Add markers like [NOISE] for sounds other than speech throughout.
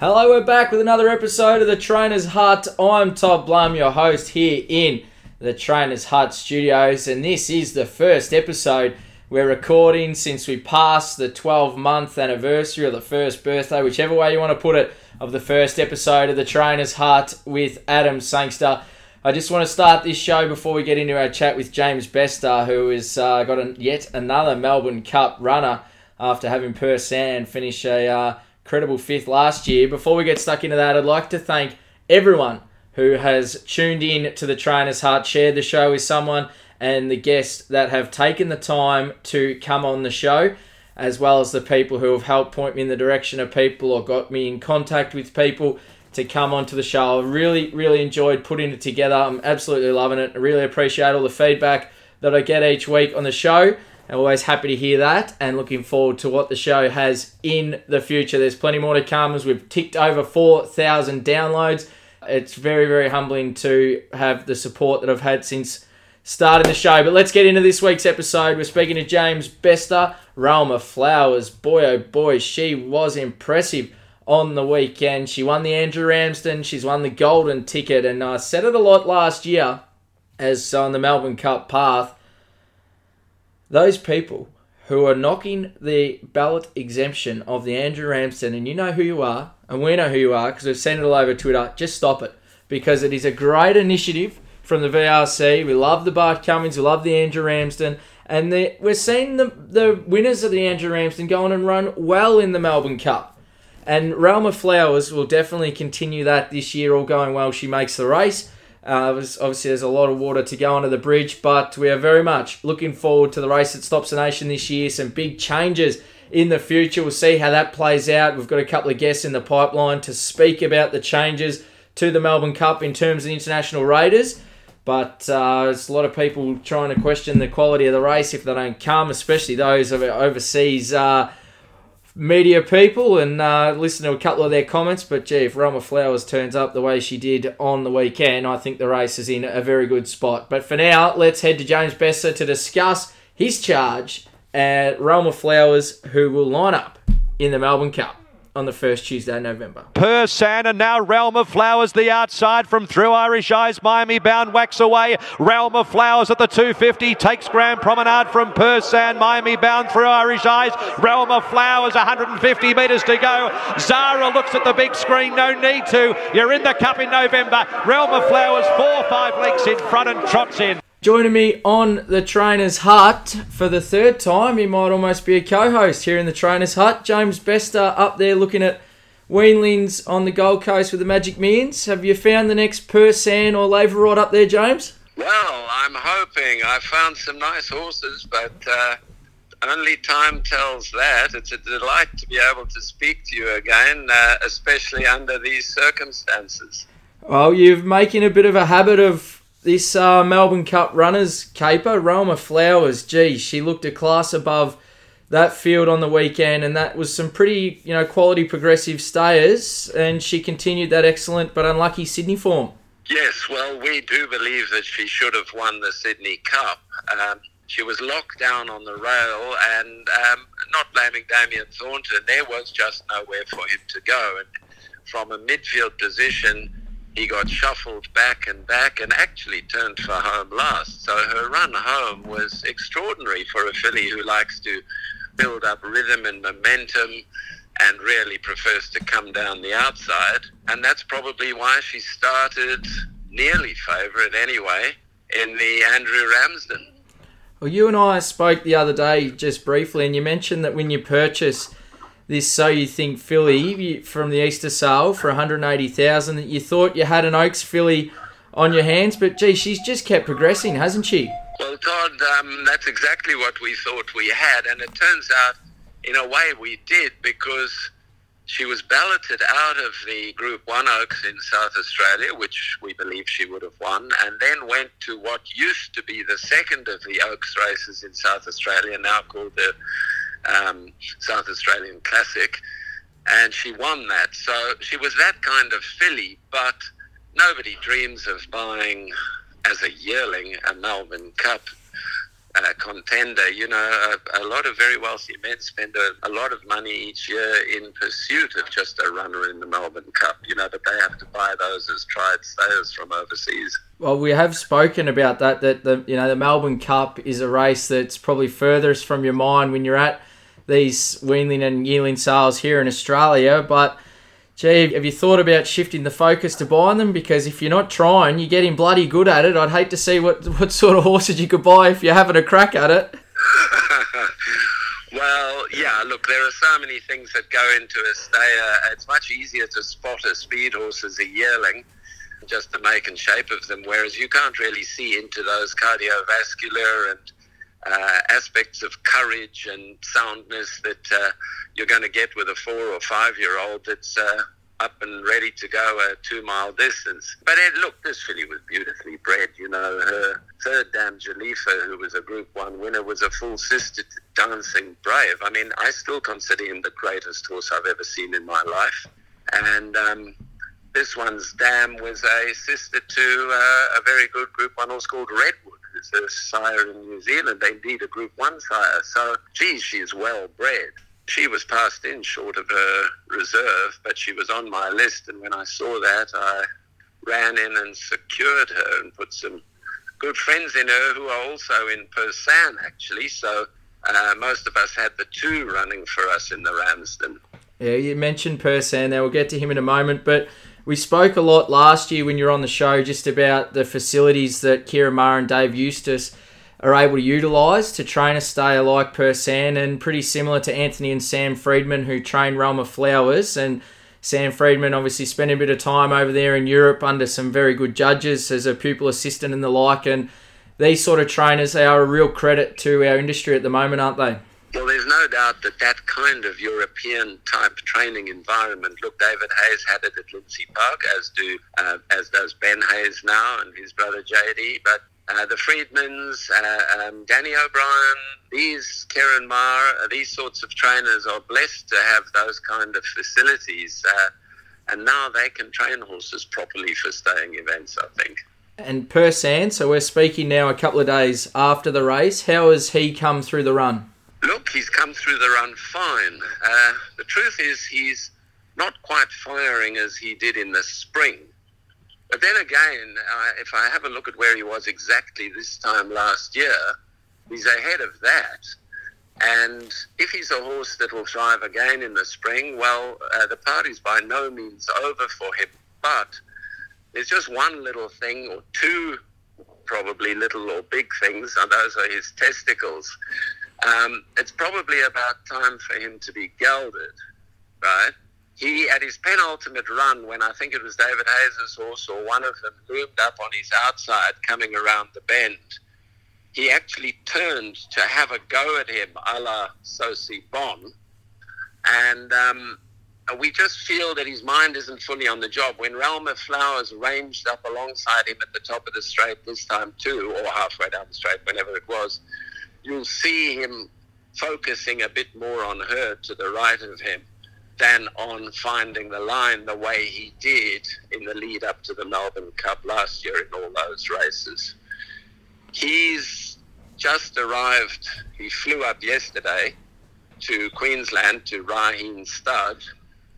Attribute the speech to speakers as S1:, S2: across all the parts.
S1: Hello, we're back with another episode of the Trainer's Hut. I'm Todd Blum, your host here in the Trainer's Hut studios, and this is the first episode we're recording since we passed the 12 month anniversary or the first birthday, whichever way you want to put it, of the first episode of the Trainer's Hut with Adam Sangster. I just want to start this show before we get into our chat with James Bester, who has uh, got a, yet another Melbourne Cup runner after having Persan finish a. Uh, credible fifth last year. Before we get stuck into that, I'd like to thank everyone who has tuned in to the Trainer's Hut, shared the show with someone, and the guests that have taken the time to come on the show, as well as the people who have helped point me in the direction of people or got me in contact with people to come onto the show. I really, really enjoyed putting it together. I'm absolutely loving it. I really appreciate all the feedback that I get each week on the show. Always happy to hear that and looking forward to what the show has in the future. There's plenty more to come as we've ticked over 4,000 downloads. It's very, very humbling to have the support that I've had since starting the show. But let's get into this week's episode. We're speaking to James Bester, Realm of Flowers. Boy, oh boy, she was impressive on the weekend. She won the Andrew Ramsden, she's won the Golden Ticket, and uh, I said it a lot last year as uh, on the Melbourne Cup path those people who are knocking the ballot exemption of the Andrew Ramsden, and you know who you are, and we know who you are because we've sent it all over Twitter, just stop it because it is a great initiative from the VRC. We love the Bart Cummings, we love the Andrew Ramsden, and the, we're seeing the, the winners of the Andrew Ramsden go on and run well in the Melbourne Cup. And Realm of Flowers will definitely continue that this year, all going well. She makes the race. Uh, obviously, there's a lot of water to go under the bridge, but we are very much looking forward to the race that stops the nation this year. Some big changes in the future. We'll see how that plays out. We've got a couple of guests in the pipeline to speak about the changes to the Melbourne Cup in terms of the international raiders. But uh, there's a lot of people trying to question the quality of the race if they don't come, especially those of overseas uh, media people and uh, listen to a couple of their comments. But gee, if Realm of Flowers turns up the way she did on the weekend, I think the race is in a very good spot. But for now, let's head to James Bester to discuss his charge at Realm of Flowers, who will line up in the Melbourne Cup on the first Tuesday in November.
S2: Persan and now Realm of Flowers the outside from through Irish Eyes. Miami bound whacks away. Realm of Flowers at the 250 takes Grand Promenade from Persan. Miami bound through Irish Eyes. Realm of Flowers 150 metres to go. Zara looks at the big screen. No need to. You're in the cup in November. Realm of Flowers four five lengths in front and trots in.
S1: Joining me on the Trainer's Hut for the third time, he might almost be a co host here in the Trainer's Hut. James Bester up there looking at weanlings on the Gold Coast with the Magic Millions. Have you found the next Persan or Laverrod up there, James?
S3: Well, I'm hoping. I found some nice horses, but uh, only time tells that. It's a delight to be able to speak to you again, uh, especially under these circumstances.
S1: Well, you're making a bit of a habit of this uh, Melbourne Cup runners caper, Realm of Flowers, gee, she looked a class above that field on the weekend, and that was some pretty, you know, quality progressive stayers, and she continued that excellent but unlucky Sydney form.
S3: Yes, well, we do believe that she should have won the Sydney Cup. Um, she was locked down on the rail, and um, not blaming Damien Thornton, there was just nowhere for him to go. And from a midfield position, he got shuffled back and back and actually turned for home last. So her run home was extraordinary for a filly who likes to build up rhythm and momentum and really prefers to come down the outside. And that's probably why she started nearly favourite anyway in the Andrew Ramsden.
S1: Well, you and I spoke the other day just briefly, and you mentioned that when you purchase this So You Think filly from the Easter sale for 180000 that you thought you had an Oaks filly on your hands, but gee, she's just kept progressing, hasn't she?
S3: Well, Todd, um, that's exactly what we thought we had, and it turns out, in a way, we did because she was balloted out of the Group 1 Oaks in South Australia, which we believe she would have won, and then went to what used to be the second of the Oaks races in South Australia, now called the um, South Australian Classic, and she won that. So she was that kind of filly, but nobody dreams of buying as a yearling a Melbourne Cup uh, contender. You know, a, a, lot of very wealthy men spend a, a, lot of money each year in pursuit of just a runner in the Melbourne Cup. You know, but they have to buy those as tried stayers from overseas.
S1: Well, we have spoken about that. That the you know the Melbourne Cup is a race that's probably furthest from your mind when you're at these weanling and yearling sales here in Australia, but Gee, have you thought about shifting the focus to buying them? Because if you're not trying, you're getting bloody good at it. I'd hate to see what [LAUGHS] what sort of horses you could buy if you're having a crack at it. [LAUGHS]
S3: well, yeah. Look, there are so many things that go into a stayer. It's much easier to spot a speed horse as a yearling, just the make and shape of them, whereas you can't really see into those cardiovascular and uh, aspects of courage and soundness that uh, you're going to get with a four or five year old that's uh, up and ready to go a two mile distance. But it, look, this filly was beautifully bred. You know, her third dam, Jalifa, who was a Group One winner, was a full sister to Dancing Brave. I mean, I still consider him the greatest horse I've ever seen in my life. And um, this one's dam was a sister to uh, a very good Group One horse called Redwood is a sire in New Zealand. They need a Group 1 sire. So, geez, she's well bred. She was passed in short of her reserve, but she was on my list. And when I saw that, I ran in and secured her and put some good friends in her who are also in Persan, actually. So, uh, most of us had the two running for us in the Ramsden.
S1: Yeah, you mentioned Persan there. We'll get to him in a moment. But we spoke a lot last year when you were on the show just about the facilities that Ciaron Maher and Dave Eustace are able to utilise to train a stayer like Persan and pretty similar to Anthony and Sam Freedman who train Realm of Flowers and Sam Freedman obviously spent a bit of time over there in Europe under some very good judges as a pupil assistant and the like and these sort of trainers they are a real credit to our industry at the moment aren't they?
S3: Well, there's no doubt that that kind of European type training environment. Look, David Hayes had it at Lindsay Park, as do uh, as does Ben Hayes now and his brother JD. But uh, the Freedmans, uh, um, Danny O'Brien, these Ciaron Maher, these sorts of trainers are blessed to have those kind of facilities, uh, and now they can train horses properly for staying events. I think.
S1: And Persan, so we're speaking now a couple of days after the race. How has he come through the run?
S3: Look, he's come through the run fine. Uh, the truth is, he's not quite firing as he did in the spring. But then again, uh, if I have a look at where he was exactly this time last year, he's ahead of that. And if he's a horse that will thrive again in the spring, well, uh, the party's by no means over for him. But there's just one little thing, or two probably little or big things, and those are his testicles. Um, it's probably about time for him to be gelded, right? He, at his penultimate run, when I think it was David Hayes' horse or one of them loomed up on his outside coming around the bend, he actually turned to have a go at him a la Sosie Bon. And um, we just feel that his mind isn't fully on the job. When Realm of Flowers ranged up alongside him at the top of the straight this time too, or halfway down the straight, whenever it was, you'll see him focusing a bit more on her to the right of him than on finding the line the way he did in the lead up to the Melbourne Cup last year in all those races. He's just arrived, he flew up yesterday to Queensland to Raheen Stud,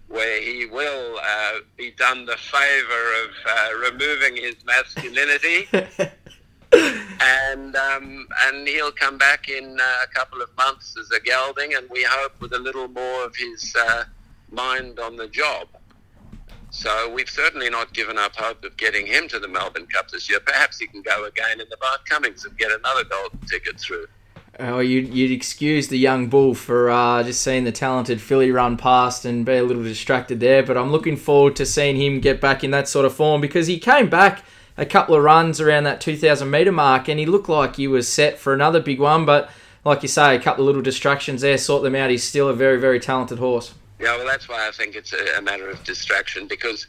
S3: where he will uh, be done the favour of uh, removing his masculinity [LAUGHS] and um, and he'll come back in uh, a couple of months as a gelding, and we hope with a little more of his uh, mind on the job. So we've certainly not given up hope of getting him to the Melbourne Cup this year. Perhaps he can go again in the Bart Cummings and get another golden ticket through.
S1: Oh, you'd, you'd excuse the young bull for uh, just seeing the talented filly run past and be a little distracted there. But I'm looking forward to seeing him get back in that sort of form because he came back a couple of runs around that 2,000 metre mark, and he looked like he was set for another big one. But like you say, a couple of little distractions there, sort them out. He's still a very, very talented horse.
S3: Yeah, well, that's why I think it's a, matter of distraction because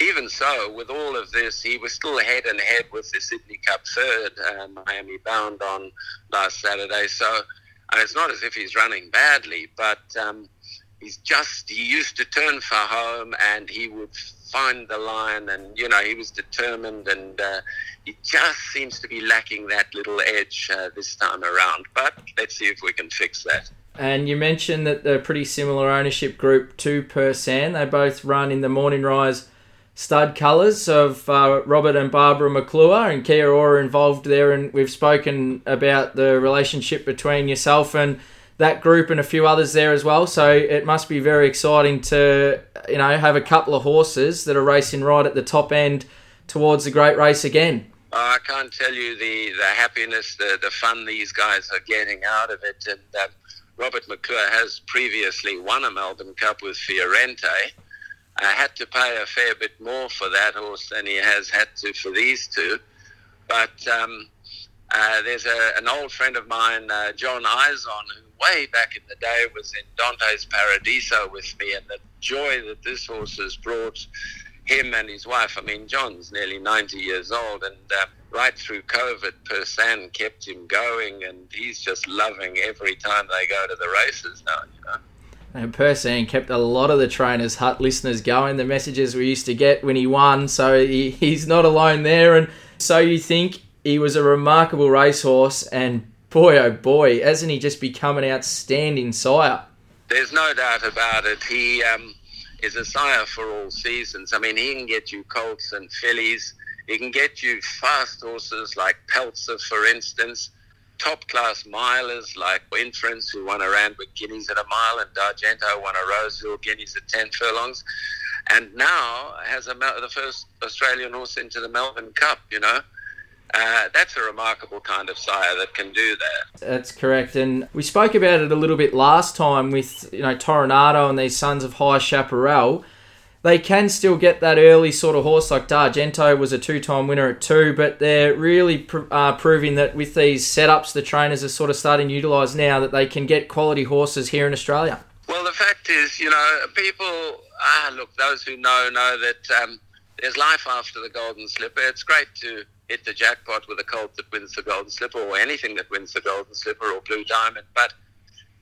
S3: even so, with all of this, he was still head and head with the Sydney Cup third, uh, Miami Bound on last Saturday. So uh, it's not as if he's running badly, but um, he's just he used to turn for home and he would find the line and you know he was determined and uh, he just seems to be lacking that little edge uh, this time around but let's see if we can fix that
S1: and you mentioned that they're pretty similar ownership group to Persan. They both run in the Morning Rise stud colours of uh, Robert and Barbara McClure and Kia Ora involved there. And we've spoken about the relationship between yourself and that group and a few others there as well. So it must be very exciting to you know have a couple of horses that are racing right at the top end towards the great race again.
S3: I can't tell you the, the happiness, the, the fun these guys are getting out of it. And um, Robert McClure has previously won a Melbourne Cup with Fiorente. I had to pay a fair bit more for that horse than he has had to for these two. But um, uh, there's a, an old friend of mine, uh, John Izon, who way back in the day was in Dante's Paradiso with me, and the joy that this horse has brought him and his wife. I mean, John's nearly 90 years old, and uh, right through COVID, Persan kept him going, and he's just loving every time they go to the races now, you know.
S1: And Persan kept a lot of the trainers' hut listeners going. The messages we used to get when he won, so he, he's not alone there. And so you think he was a remarkable racehorse, and boy, oh boy, hasn't he just become an outstanding sire?
S3: There's no doubt about it. He um, is a sire for all seasons. I mean, he can get you colts and fillies. He can get you fast horses like Peltzer, for instance. Top class milers like Inference, who won a Randwick Guineas at a mile, and D'Argento won a Rosehill Guineas at 10 furlongs. And now has a, the first Australian horse into the Melbourne Cup, you know. Uh, that's a remarkable kind of sire that can do that.
S1: That's correct, and we spoke about it a little bit last time with you know Toronado and these sons of High Chaparral. They can still get that early sort of horse like D'Argento was a two-time winner at two, but they're really pr- uh, proving that with these setups, the trainers are sort of starting to utilise now that they can get quality horses here in Australia.
S3: Well, the fact is, you know, people ah look, those who know know that um, there's life after the Golden Slipper. It's great to hit the jackpot with a colt that wins the Golden Slipper or anything that wins the Golden Slipper or Blue Diamond. But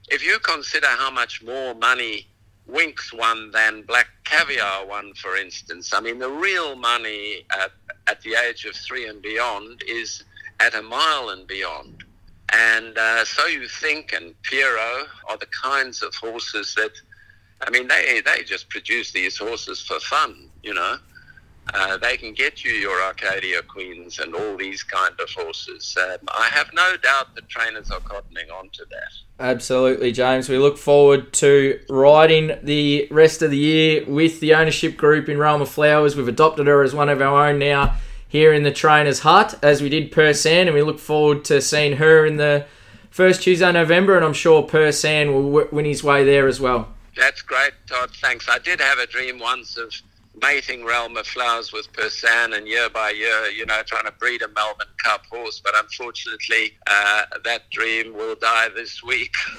S3: if you consider how much more money Winks won than Black Caviar won, for instance, I mean, the real money at, at the age of three and beyond is at a mile and beyond. And uh, so you think, and Pierro are the kinds of horses that, I mean, they, they just produce these horses for fun, you know. Uh, they can get you your Arcadia Queens and all these kind of horses. Um, I have no doubt that trainers are cottoning on to that.
S1: Absolutely, James. We look forward to riding the rest of the year with the ownership group in Realm of Flowers. We've adopted her as one of our own now here in the Trainers Hut, as we did Persan, and we look forward to seeing her in the first Tuesday November, and I'm sure Persan will win his way there as well.
S3: That's great, Todd. Thanks. I did have a dream once of mating realm of flowers with Persan and year by year, you know, trying to breed a Melbourne Cup horse. But unfortunately, uh, that dream will die this week. [LAUGHS]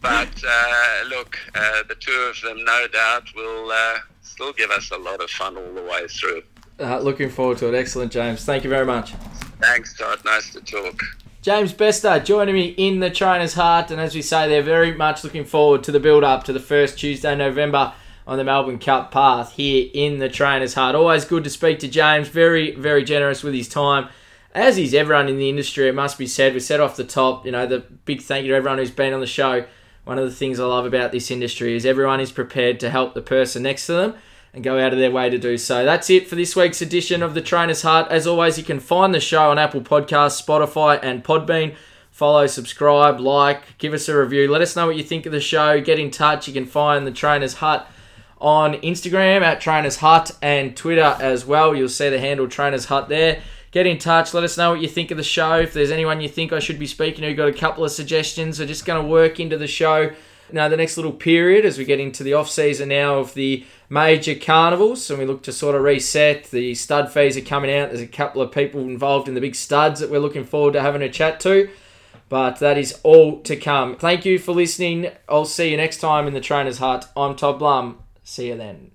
S3: but uh, look, uh, the two of them, no doubt, will uh, still give us a lot of fun all the way through.
S1: Uh, looking forward to it. Excellent, James. Thank you very much.
S3: Thanks, Todd. Nice to talk.
S1: James Bester joining me in the trainer's hut, and as we say, they're very much looking forward to the build up to the first Tuesday, November on the Melbourne Cup path here in the Trainer's Hut. Always good to speak to James. Very, very generous with his time. As is everyone in the industry, it must be said. We said off the top, you know, the big thank you to everyone who's been on the show. One of the things I love about this industry is everyone is prepared to help the person next to them and go out of their way to do so. That's it for this week's edition of the Trainer's Hut. As always, you can find the show on Apple Podcasts, Spotify, and Podbean. Follow, subscribe, like, give us a review. Let us know what you think of the show. Get in touch. You can find the Trainer's Hut on Instagram at Trainers Hut and Twitter as well. You'll see the handle Trainers Hut there. Get in touch. Let us know what you think of the show. If there's anyone you think I should be speaking to, got a couple of suggestions. We're just going to work into the show now the next little period as we get into the off season now of the major carnivals and we look to sort of reset. The stud fees are coming out. There's a couple of people involved in the big studs that we're looking forward to having a chat to. But that is all to come. Thank you for listening. I'll see you next time in the Trainer's Hut. I'm Todd Blum. See you then.